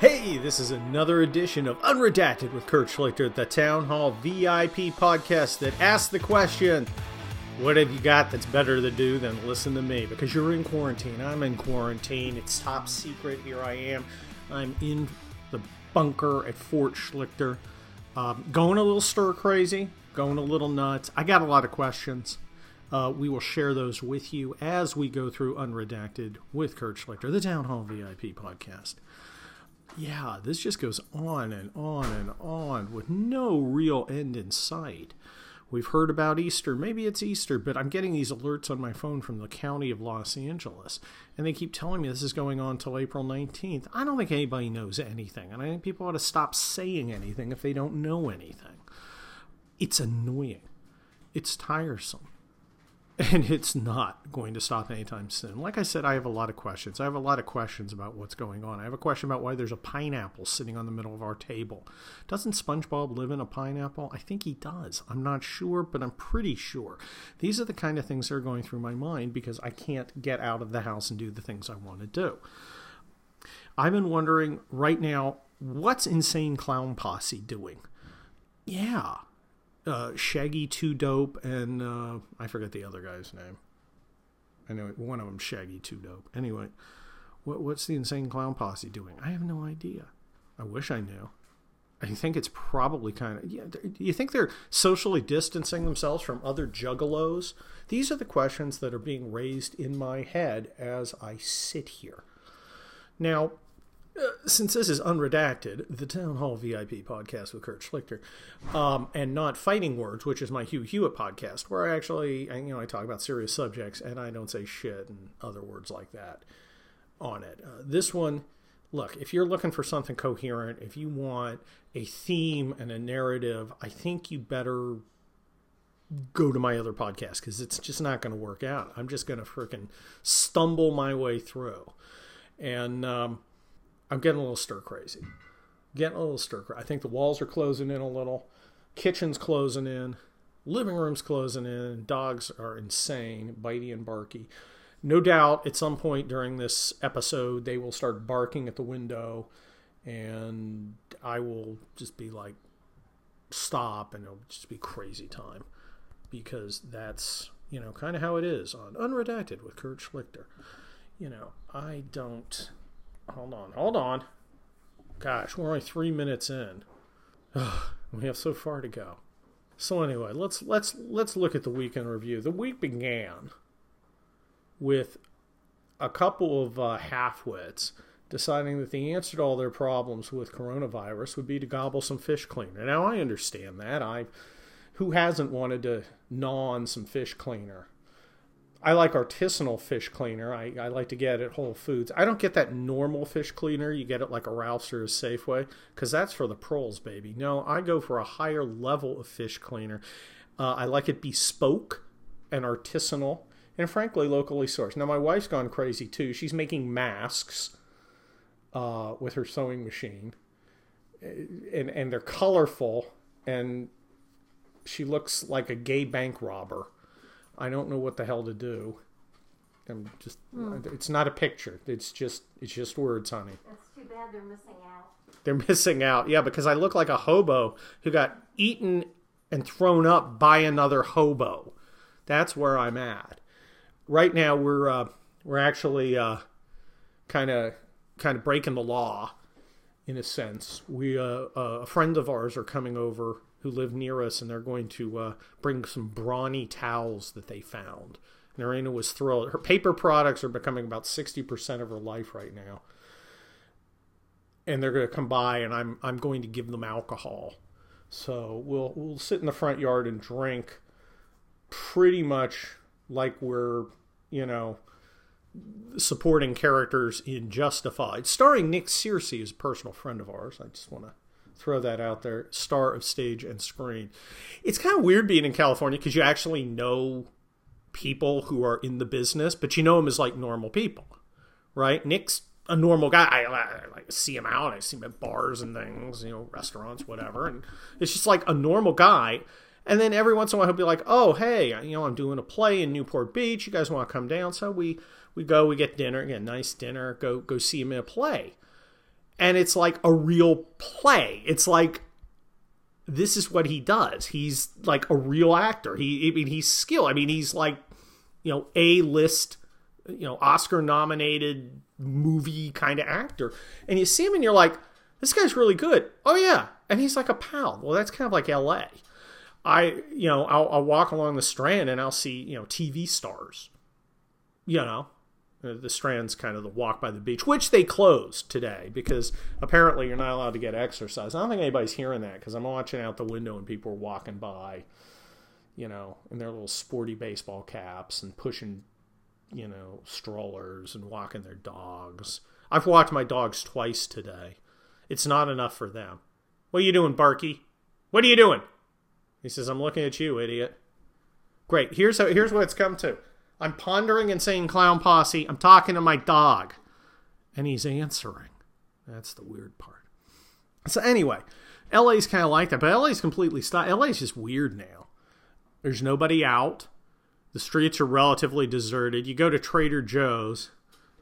Hey, this is another edition of Unredacted with Kurt Schlichter, the Town Hall VIP podcast that asks the question What have you got that's better to do than listen to me? Because you're in quarantine. I'm in quarantine. It's top secret. Here I am. I'm in the bunker at Fort Schlichter. Um, going a little stir crazy, going a little nuts. I got a lot of questions. Uh, we will share those with you as we go through Unredacted with Kurt Schlichter, the Town Hall VIP podcast. Yeah, this just goes on and on and on with no real end in sight. We've heard about Easter. Maybe it's Easter, but I'm getting these alerts on my phone from the county of Los Angeles, and they keep telling me this is going on till April 19th. I don't think anybody knows anything, and I think people ought to stop saying anything if they don't know anything. It's annoying. It's tiresome and it's not going to stop anytime soon. Like I said, I have a lot of questions. I have a lot of questions about what's going on. I have a question about why there's a pineapple sitting on the middle of our table. Doesn't SpongeBob live in a pineapple? I think he does. I'm not sure, but I'm pretty sure. These are the kind of things that are going through my mind because I can't get out of the house and do the things I want to do. I've been wondering right now, what's Insane Clown Posse doing? Yeah, uh, Shaggy 2 Dope and uh, I forget the other guy's name. I know one of them Shaggy 2 Dope. Anyway, what, what's the Insane Clown Posse doing? I have no idea. I wish I knew. I think it's probably kind of. Yeah, you think they're socially distancing themselves from other juggalos? These are the questions that are being raised in my head as I sit here. Now, since this is unredacted, the Town Hall VIP podcast with Kurt Schlichter, um, and not Fighting Words, which is my Hugh Hewitt podcast, where I actually, you know, I talk about serious subjects and I don't say shit and other words like that on it. Uh, this one, look, if you're looking for something coherent, if you want a theme and a narrative, I think you better go to my other podcast because it's just not going to work out. I'm just going to freaking stumble my way through. And, um, I'm getting a little stir crazy. Getting a little stir crazy. I think the walls are closing in a little. Kitchen's closing in. Living room's closing in. Dogs are insane, bitey and barky. No doubt at some point during this episode, they will start barking at the window, and I will just be like, stop, and it'll just be crazy time. Because that's, you know, kind of how it is on Unredacted with Kurt Schlichter. You know, I don't hold on, hold on. Gosh, we're only three minutes in. we have so far to go. So anyway, let's let's let's look at the weekend review. The week began with a couple of uh, halfwits deciding that the answer to all their problems with coronavirus would be to gobble some fish cleaner. Now I understand that. I who hasn't wanted to gnaw on some fish cleaner I like artisanal fish cleaner. I, I like to get it at Whole Foods. I don't get that normal fish cleaner. You get it like a Ralph's or a Safeway because that's for the pros, baby. No, I go for a higher level of fish cleaner. Uh, I like it bespoke and artisanal and frankly locally sourced. Now, my wife's gone crazy too. She's making masks uh, with her sewing machine, and, and they're colorful, and she looks like a gay bank robber I don't know what the hell to do. I'm just hmm. it's not a picture. It's just it's just words, honey. That's too bad they're missing out. They're missing out. Yeah, because I look like a hobo who got eaten and thrown up by another hobo. That's where I'm at. Right now we're uh, we're actually uh kind of kind of breaking the law in a sense. We uh, uh, a friend of ours are coming over who live near us, and they're going to uh, bring some brawny towels that they found. And Narena was thrilled. Her paper products are becoming about sixty percent of her life right now, and they're going to come by, and I'm I'm going to give them alcohol. So we'll we'll sit in the front yard and drink, pretty much like we're you know supporting characters in Justified, starring Nick Searcy, who's a personal friend of ours. I just want to throw that out there. Star of stage and screen. It's kind of weird being in California because you actually know people who are in the business, but you know them as like normal people, right? Nick's a normal guy. I, I, like see him out. I see him at bars and things, you know, restaurants, whatever. And it's just like a normal guy. And then every once in a while he'll be like, "Oh, hey, you know, I'm doing a play in Newport Beach. You guys want to come down?" So we we go, we get dinner, get a nice dinner, go go see him in a play and it's like a real play. It's like this is what he does. He's like a real actor. He, I mean, he's skilled. I mean, he's like, you know, a list, you know, Oscar nominated movie kind of actor. And you see him and you're like, this guy's really good. Oh yeah, and he's like a pal. Well, that's kind of like L.A. I, you know, I'll, I'll walk along the Strand and I'll see, you know, TV stars. You know, uh, the Strand's kind of the walk by the beach, which they closed today because apparently you're not allowed to get exercise. I don't think anybody's hearing that because I'm watching out the window and people are walking by, you know, in their little sporty baseball caps and pushing, you know, strollers and walking their dogs. I've walked my dogs twice today. It's not enough for them. What are you doing, Barky? What are you doing? He says, I'm looking at you, idiot. Great. Here's how, here's what it's come to. I'm pondering Insane Clown Posse. I'm talking to my dog. And he's answering. That's the weird part. So anyway, LA's kind of like that, but LA's completely stopped. LA's just weird now. There's nobody out. The streets are relatively deserted. You go to Trader Joe's,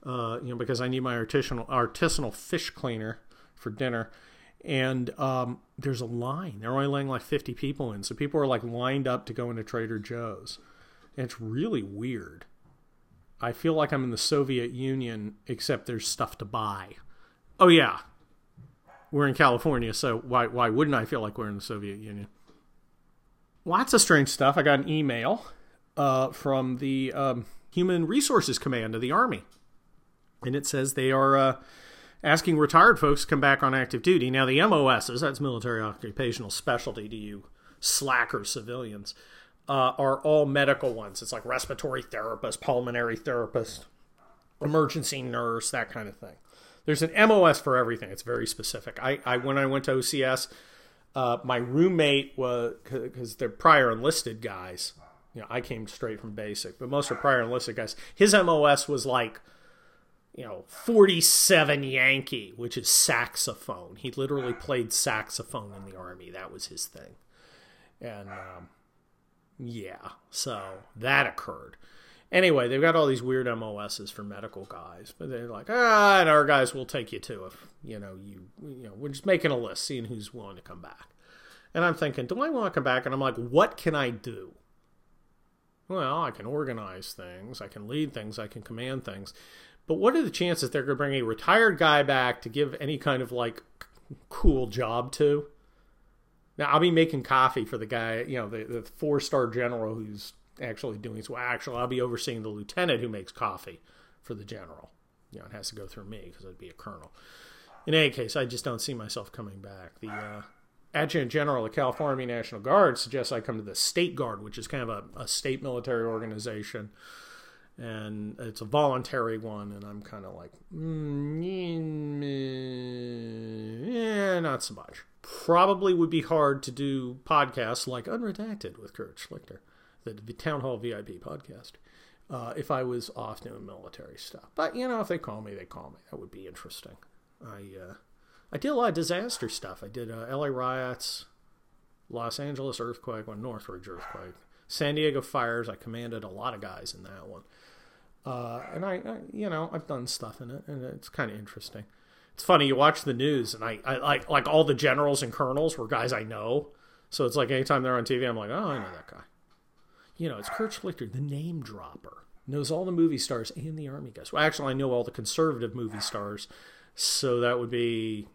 uh, you know, because I need my artisanal artisanal fish cleaner for dinner, and um, there's a line. They're only letting like 50 people in, so people are like lined up to go into Trader Joe's. And it's really weird. I feel like I'm in the Soviet Union, except there's stuff to buy. Oh yeah, we're in California, so why why wouldn't I feel like we're in the Soviet Union? Lots of strange stuff. I got an email uh, from the um, Human Resources Command of the Army, and it says they are uh, asking retired folks to come back on active duty. Now the MOSs, that's military occupational specialty to you slacker civilians uh, are all medical ones. It's like respiratory therapist, pulmonary therapist, emergency nurse, that kind of thing. There's an MOS for everything. It's very specific. I, I when I went to OCS, uh, my roommate was because they're prior enlisted guys. You know, I came straight from basic, but most are prior enlisted guys. His MOS was like, you know, 47 Yankee, which is saxophone. He literally played saxophone in the army. That was his thing. And um, yeah, so that occurred. Anyway, they've got all these weird MOSs for medical guys, but they're like, ah, and our guys will take you too if you know you you know we're just making a list, seeing who's willing to come back. And I'm thinking, do I want to come back? And I'm like, what can I do? Well, I can organize things, I can lead things, I can command things. But what are the chances they're going to bring a retired guy back to give any kind of like cool job to? Now I'll be making coffee for the guy, you know, the, the four star general who's actually doing so. Actually, I'll be overseeing the lieutenant who makes coffee for the general. You know, it has to go through me because I'd be a colonel. In any case, I just don't see myself coming back. The uh, adjutant general of the California National Guard suggests I come to the State Guard, which is kind of a, a state military organization. And it's a voluntary one, and I'm kind of like, mm, yeah, not so much probably would be hard to do podcasts like Unredacted with Kurt Schlichter, the, Town Hall VIP podcast, uh, if I was off doing military stuff. But, you know, if they call me, they call me. That would be interesting. I, uh, I did a lot of disaster stuff. I did uh, LA riots, Los Angeles earthquake, one Northridge earthquake, San Diego fires. I commanded a lot of guys in that one. Uh, and I, I, you know, I've done stuff in it, and it's kind of interesting it's funny you watch the news and I, I like like all the generals and colonels were guys I know. So it's like anytime they're on TV, I'm like, oh, I know that guy. You know, it's Kurt Schlichter, the name dropper, knows all the movie stars and the army guys. Well, actually, I know all the conservative movie stars, so that would be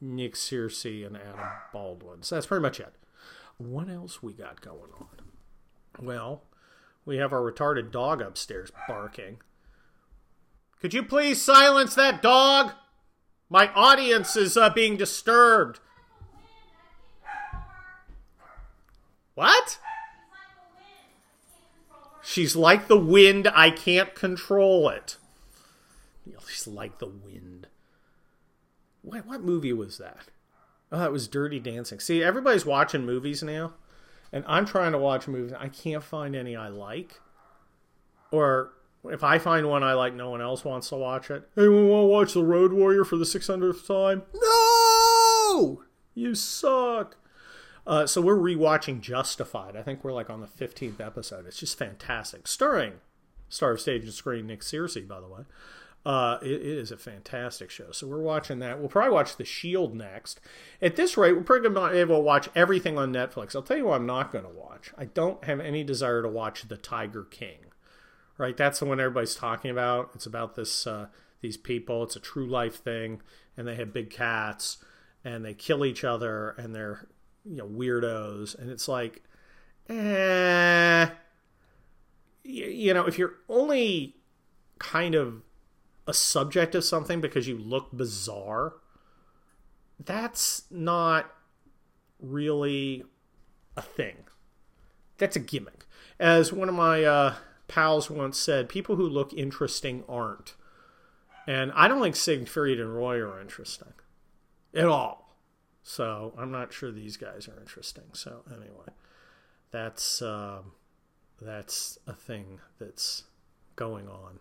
Nick Searcy and Adam Baldwin. So that's pretty much it. What else we got going on? Well, we have our retarded dog upstairs barking. Could you please silence that dog? My audience is uh, being disturbed. What? She's like the wind. I can't control it. She's like the wind. What, what movie was that? Oh, that was Dirty Dancing. See, everybody's watching movies now, and I'm trying to watch movies. I can't find any I like. Or if I find one I like, no one else wants to watch it. Anyone want to watch The Road Warrior for the 600th time? No! You suck. Uh, so we're rewatching Justified. I think we're like on the 15th episode. It's just fantastic. Starring star of stage and screen Nick Searcy, by the way. Uh, it, it is a fantastic show. So we're watching that. We'll probably watch The Shield next. At this rate, we're probably be able to watch everything on Netflix. I'll tell you what I'm not going to watch. I don't have any desire to watch The Tiger King. Right? That's the one everybody's talking about. It's about this uh, these people. It's a true life thing, and they have big cats, and they kill each other, and they're you know weirdos, and it's like, eh. You know, if you're only kind of a subject of something because you look bizarre, that's not really a thing. That's a gimmick. As one of my uh, pals once said, people who look interesting aren't. And I don't think Siegfried and Roy are interesting at all. So I'm not sure these guys are interesting. So anyway, that's um, that's a thing that's going on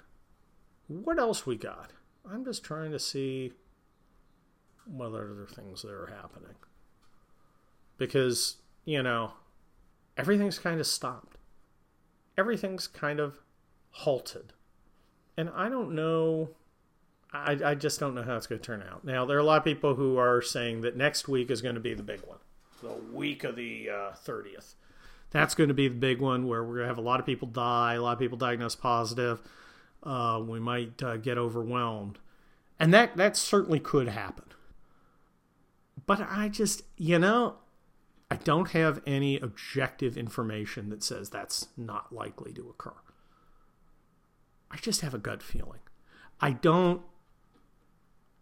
what else we got? I'm just trying to see what other things that are happening. Because, you know, everything's kind of stopped. Everything's kind of halted. And I don't know. I, I just don't know how it's going to turn out. Now, there are a lot of people who are saying that next week is going to be the big one, the week of the uh, 30th. That's going to be the big one where we're going to have a lot of people die, a lot of people diagnosed positive uh, we might uh, get overwhelmed, and that that certainly could happen. But I just, you know, I don't have any objective information that says that's not likely to occur. I just have a gut feeling. I don't.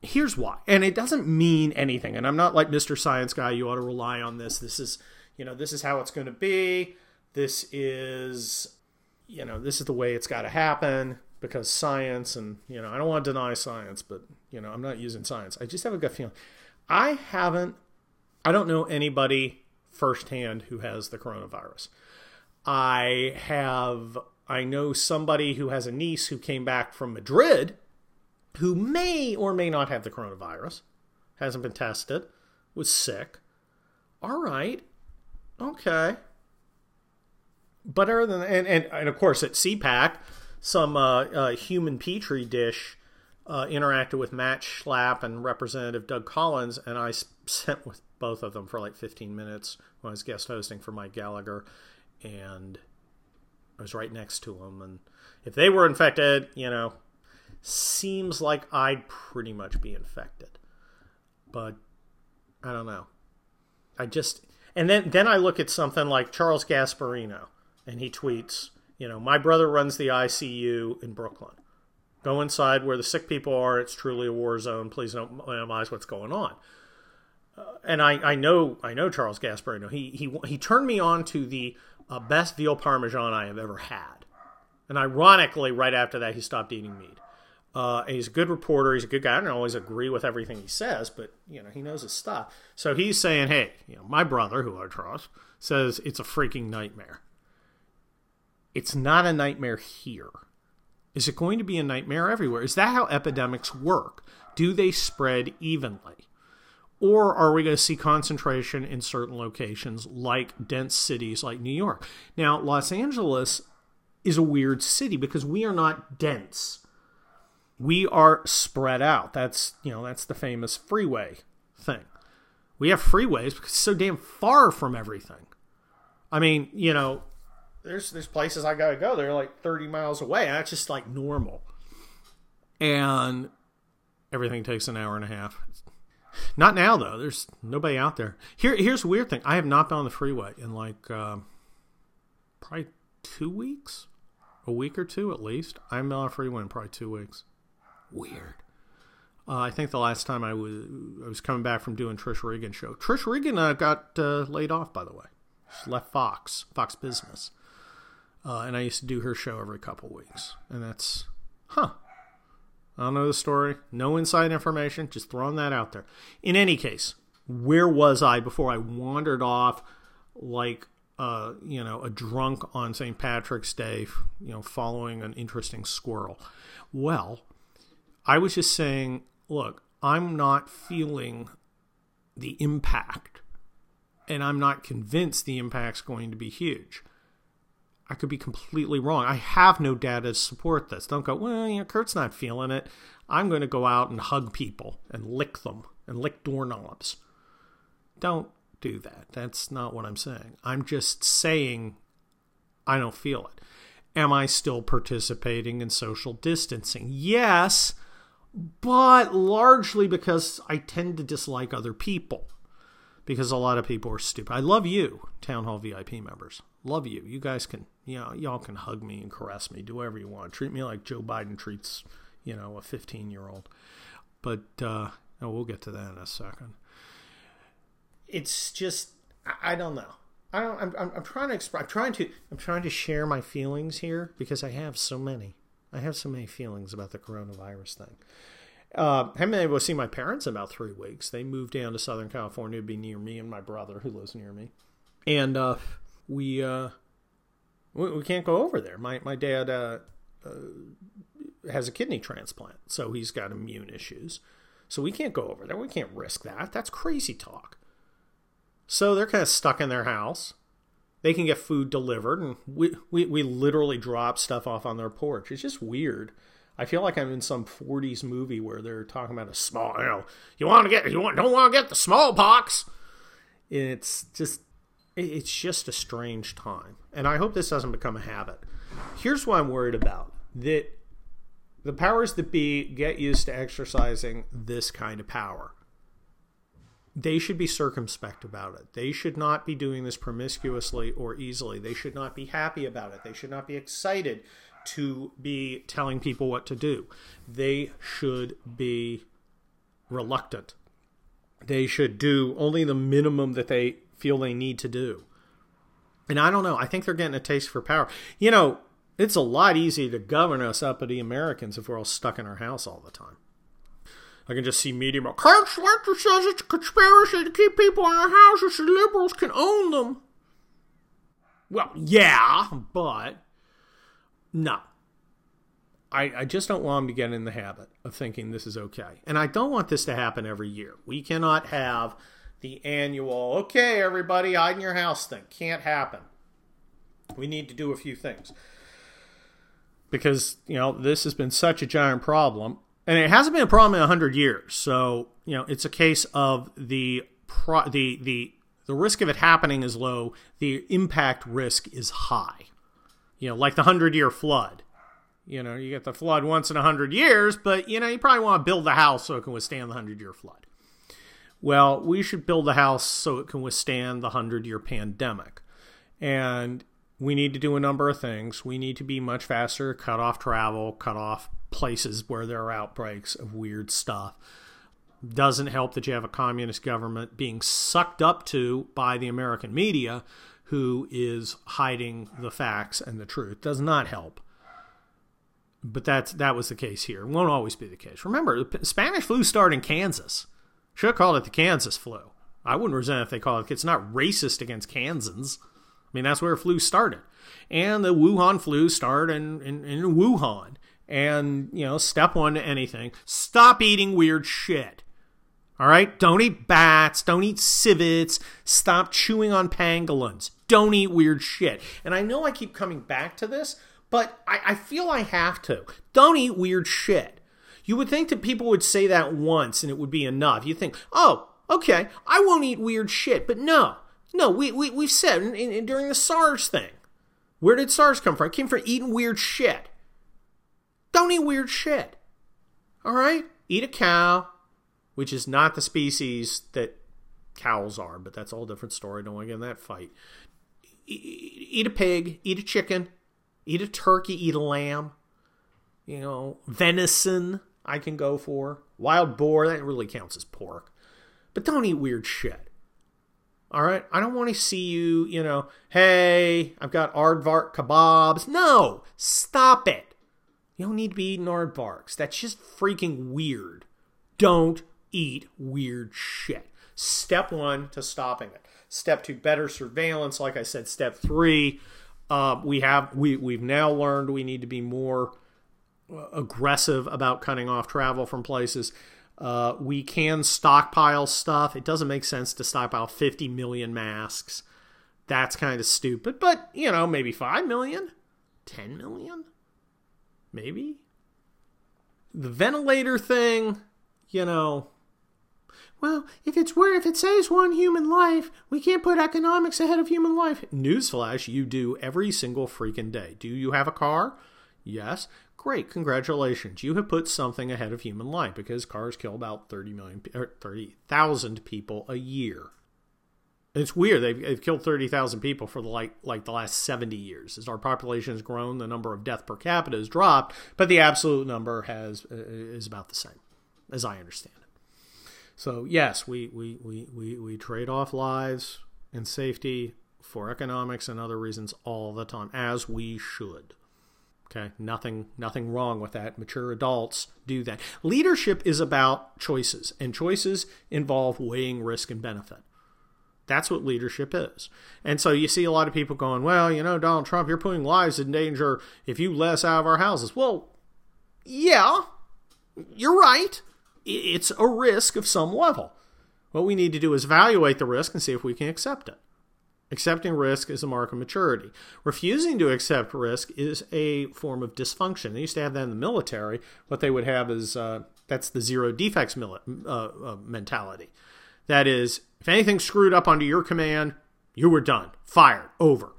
Here's why. And it doesn't mean anything. And I'm not like Mr. Science Guy, you ought to rely on this. This is, you know, this is how it's going to be. This is, you know, this is the way it's got to happen because science and you know I don't want to deny science, but you know I'm not using science. I just have a gut feeling. I haven't. I don't know anybody firsthand who has the coronavirus. I have. I know somebody who has a niece who came back from Madrid, who may or may not have the coronavirus. Hasn't been tested. Was sick. All right. Okay. But other than and and, and of course at CPAC some uh, uh, human petri dish uh, interacted with Matt Schlapp and Representative Doug Collins, and I sat with both of them for like 15 minutes when I was guest hosting for Mike Gallagher, and I was right next to them. And if they were infected, you know, seems like I'd pretty much be infected, but I don't know. I just and then then I look at something like Charles Gasparino, and he tweets you know, my brother runs the ICU in Brooklyn. Go inside where the sick people are. It's truly a war zone. Please don't minimize what's going on. Uh, and I, I know I know Charles Gasparino. He he he turned me on to the uh, best veal parmesan I have ever had. And ironically, right after that, he stopped eating meat. Uh, he's a good reporter. He's a good guy. I don't always agree with everything he says, but you know he knows his stuff. So he's saying, "Hey, you know, my brother, who I trust, says it's a freaking nightmare." It's not a nightmare here. Is it going to be a nightmare everywhere? Is that how epidemics work? Do they spread evenly? Or are we going to see concentration in certain locations like dense cities like New York? Now, Los Angeles is a weird city because we are not dense. We are spread out. That's, you know, that's the famous freeway thing. We have freeways because it's so damn far from everything. I mean, you know, there's there's places I gotta go. They're like 30 miles away. That's just like normal. And everything takes an hour and a half. Not now though. There's nobody out there. Here here's the weird thing. I have not been on the freeway in like uh, probably two weeks, a week or two at least. I'm on a freeway in probably two weeks. Weird. Uh, I think the last time I was I was coming back from doing Trish Regan show. Trish Regan uh, got uh, laid off, by the way. She left Fox, Fox Business. Uh, and I used to do her show every couple weeks. And that's, huh. I don't know the story. No inside information. Just throwing that out there. In any case, where was I before I wandered off like, uh, you know, a drunk on St. Patrick's Day, you know, following an interesting squirrel? Well, I was just saying, look, I'm not feeling the impact, and I'm not convinced the impact's going to be huge. I could be completely wrong. I have no data to support this. Don't go, well, you know, Kurt's not feeling it. I'm going to go out and hug people and lick them and lick doorknobs. Don't do that. That's not what I'm saying. I'm just saying I don't feel it. Am I still participating in social distancing? Yes, but largely because I tend to dislike other people because a lot of people are stupid. I love you, Town Hall VIP members. Love you. You guys can, you know, y'all can hug me and caress me, do whatever you want. Treat me like Joe Biden treats, you know, a 15 year old. But uh, we'll get to that in a second. It's just, I, I don't know. I don't. I'm, I'm, I'm trying to express. I'm trying to. I'm trying to share my feelings here because I have so many. I have so many feelings about the coronavirus thing. Uh, haven't been able to see my parents in about three weeks. They moved down to Southern California to be near me and my brother, who lives near me, and uh, we, uh, we, we can't go over there. My my dad uh, uh, has a kidney transplant, so he's got immune issues. So we can't go over there. We can't risk that. That's crazy talk. So they're kind of stuck in their house. They can get food delivered, and we, we, we literally drop stuff off on their porch. It's just weird. I feel like I'm in some 40s movie where they're talking about a small, you know, you want to get, you want, don't want to get the smallpox. It's just, it's just a strange time. And I hope this doesn't become a habit. Here's what I'm worried about that the powers that be get used to exercising this kind of power. They should be circumspect about it. They should not be doing this promiscuously or easily. They should not be happy about it. They should not be excited to be telling people what to do. They should be reluctant. They should do only the minimum that they feel they need to do. And I don't know. I think they're getting a taste for power. You know, it's a lot easier to govern us uppity Americans if we're all stuck in our house all the time. I can just see media Kurt Schlichter says it's a conspiracy to keep people in their houses so liberals can own them. Well, yeah, but no. I, I just don't want them to get in the habit of thinking this is okay. And I don't want this to happen every year. We cannot have the annual, okay, everybody, hide in your house thing. Can't happen. We need to do a few things. Because, you know, this has been such a giant problem. And it hasn't been a problem in 100 years. So, you know, it's a case of the, pro- the, the, the risk of it happening is low, the impact risk is high you know, like the hundred year flood. You know, you get the flood once in a hundred years, but you know, you probably want to build a house so it can withstand the hundred year flood. Well, we should build a house so it can withstand the hundred year pandemic. And we need to do a number of things. We need to be much faster, cut off travel, cut off places where there are outbreaks of weird stuff. Doesn't help that you have a communist government being sucked up to by the American media who is hiding the facts and the truth. Does not help. But that's that was the case here. Won't always be the case. Remember, the Spanish flu started in Kansas. Should have called it the Kansas flu. I wouldn't resent if they called it. It's not racist against Kansans. I mean, that's where flu started. And the Wuhan flu started in, in, in Wuhan. And, you know, step one to anything stop eating weird shit. All right? Don't eat bats. Don't eat civets. Stop chewing on pangolins. Don't eat weird shit. And I know I keep coming back to this, but I, I feel I have to. Don't eat weird shit. You would think that people would say that once and it would be enough. You think, oh, okay, I won't eat weird shit. But no, no, we, we, we've said in, in, during the SARS thing. Where did SARS come from? It came from eating weird shit. Don't eat weird shit. All right? Eat a cow, which is not the species that cows are, but that's a whole different story. Don't want to get in that fight. Eat a pig, eat a chicken, eat a turkey, eat a lamb. You know, venison I can go for. Wild boar, that really counts as pork. But don't eat weird shit. All right? I don't want to see you, you know, hey, I've got aardvark kebabs. No, stop it. You don't need to be eating aardvarks. That's just freaking weird. Don't eat weird shit. Step one to stopping it. Step two, better surveillance. Like I said, step three, uh, we have we we've now learned we need to be more aggressive about cutting off travel from places. Uh, we can stockpile stuff. It doesn't make sense to stockpile 50 million masks. That's kind of stupid, but you know, maybe 5 million, 10 million, maybe. The ventilator thing, you know, well, if it's where if it saves one human life, we can't put economics ahead of human life. Newsflash, you do every single freaking day. Do you have a car? Yes. Great, congratulations. You have put something ahead of human life because cars kill about 30 million or 30,000 people a year. It's weird. They've, they've killed 30,000 people for the like like the last 70 years. As our population has grown, the number of death per capita has dropped, but the absolute number has uh, is about the same as I understand it. So yes, we we, we, we, we trade off lives and safety for economics and other reasons all the time, as we should. Okay, nothing nothing wrong with that. Mature adults do that. Leadership is about choices, and choices involve weighing risk and benefit. That's what leadership is. And so you see a lot of people going, well, you know, Donald Trump, you're putting lives in danger if you let us out of our houses. Well, yeah, you're right it's a risk of some level. What we need to do is evaluate the risk and see if we can accept it. Accepting risk is a mark of maturity. Refusing to accept risk is a form of dysfunction. They used to have that in the military. What they would have is uh, that's the zero defects mili- uh, uh, mentality. That is, if anything screwed up under your command, you were done, fired, over.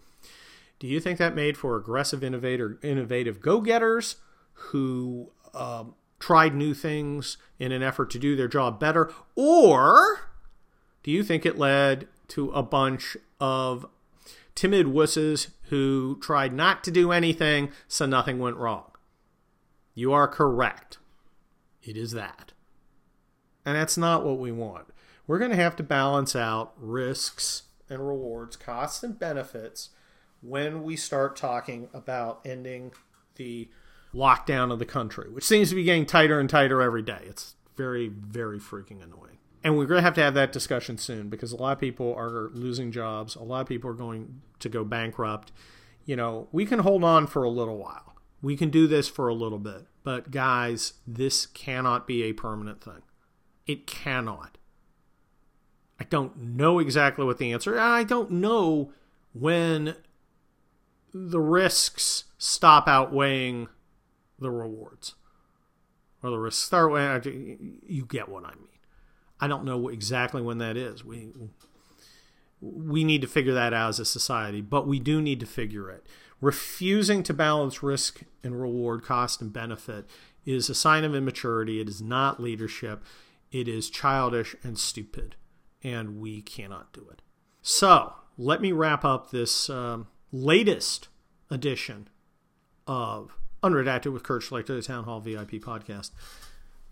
Do you think that made for aggressive, innovator, innovative go-getters who um, tried new things in an effort to do their job better? Or do you think it led to a bunch of timid wusses who tried not to do anything so nothing went wrong? You are correct. It is that. And that's not what we want. We're going to have to balance out risks and rewards, costs and benefits when we start talking about ending the lockdown of the country, which seems to be getting tighter and tighter every day. It's very, very freaking annoying. And we're going to have to have that discussion soon because a lot of people are losing jobs. A lot of people are going to go bankrupt. You know, we can hold on for a little while. We can do this for a little bit. But guys, this cannot be a permanent thing. It cannot. I don't know exactly what the answer. I don't know when the risks stop outweighing the rewards or the risks start when you get what I mean. I don't know exactly when that is. We we need to figure that out as a society, but we do need to figure it. Refusing to balance risk and reward, cost and benefit is a sign of immaturity. It is not leadership. It is childish and stupid, and we cannot do it. So, let me wrap up this um, latest edition of Unredacted with Kurt Schlichter, the Town Hall VIP podcast,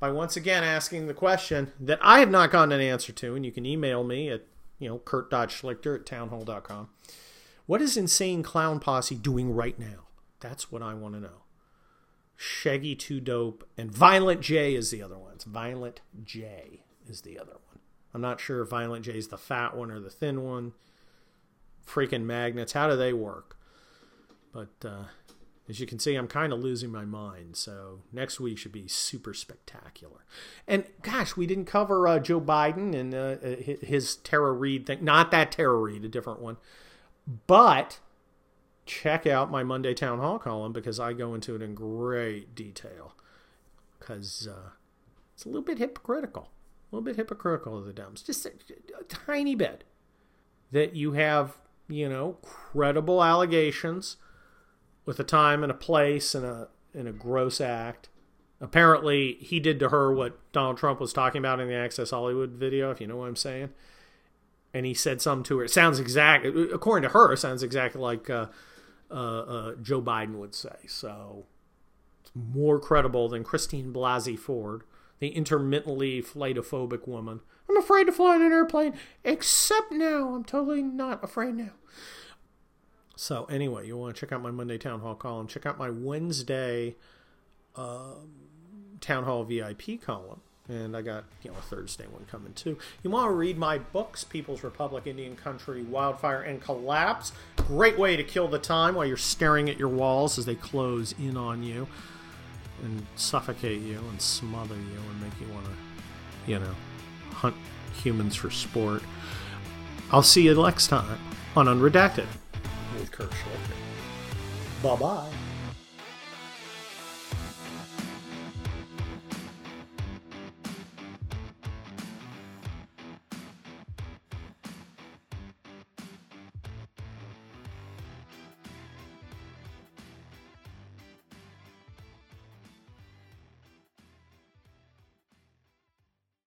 by once again asking the question that I have not gotten an answer to, and you can email me at, you know, kurt.schlichter at townhall.com. What is Insane Clown Posse doing right now? That's what I want to know. Shaggy 2 Dope and Violent J is the other one. It's Violent J is the other one. I'm not sure if Violent J is the fat one or the thin one. Freaking magnets, how do they work? But uh, as you can see, I'm kind of losing my mind. So next week should be super spectacular. And gosh, we didn't cover uh, Joe Biden and uh, his Tara Reade thing. Not that Tara Reade, a different one. But check out my Monday Town Hall column because I go into it in great detail. Because uh, it's a little bit hypocritical. A little bit hypocritical of the Dems. Just a, a tiny bit. That you have, you know, credible allegations – with a time and a place and a and a gross act. Apparently, he did to her what Donald Trump was talking about in the Access Hollywood video, if you know what I'm saying. And he said something to her. It sounds exact, according to her, sounds exactly like uh, uh, uh, Joe Biden would say. So it's more credible than Christine Blasey Ford, the intermittently flightophobic woman. I'm afraid to fly in an airplane, except now. I'm totally not afraid now. So anyway, you want to check out my Monday Town Hall column. Check out my Wednesday uh, Town Hall VIP column. And I got, you know, a Thursday one coming too. You want to read my books, People's Republic, Indian Country, Wildfire, and Collapse. Great way to kill the time while you're staring at your walls as they close in on you and suffocate you and smother you and make you want to, you know, hunt humans for sport. I'll see you next time. on Unredacted. With Kurt Schlichter. Bye bye.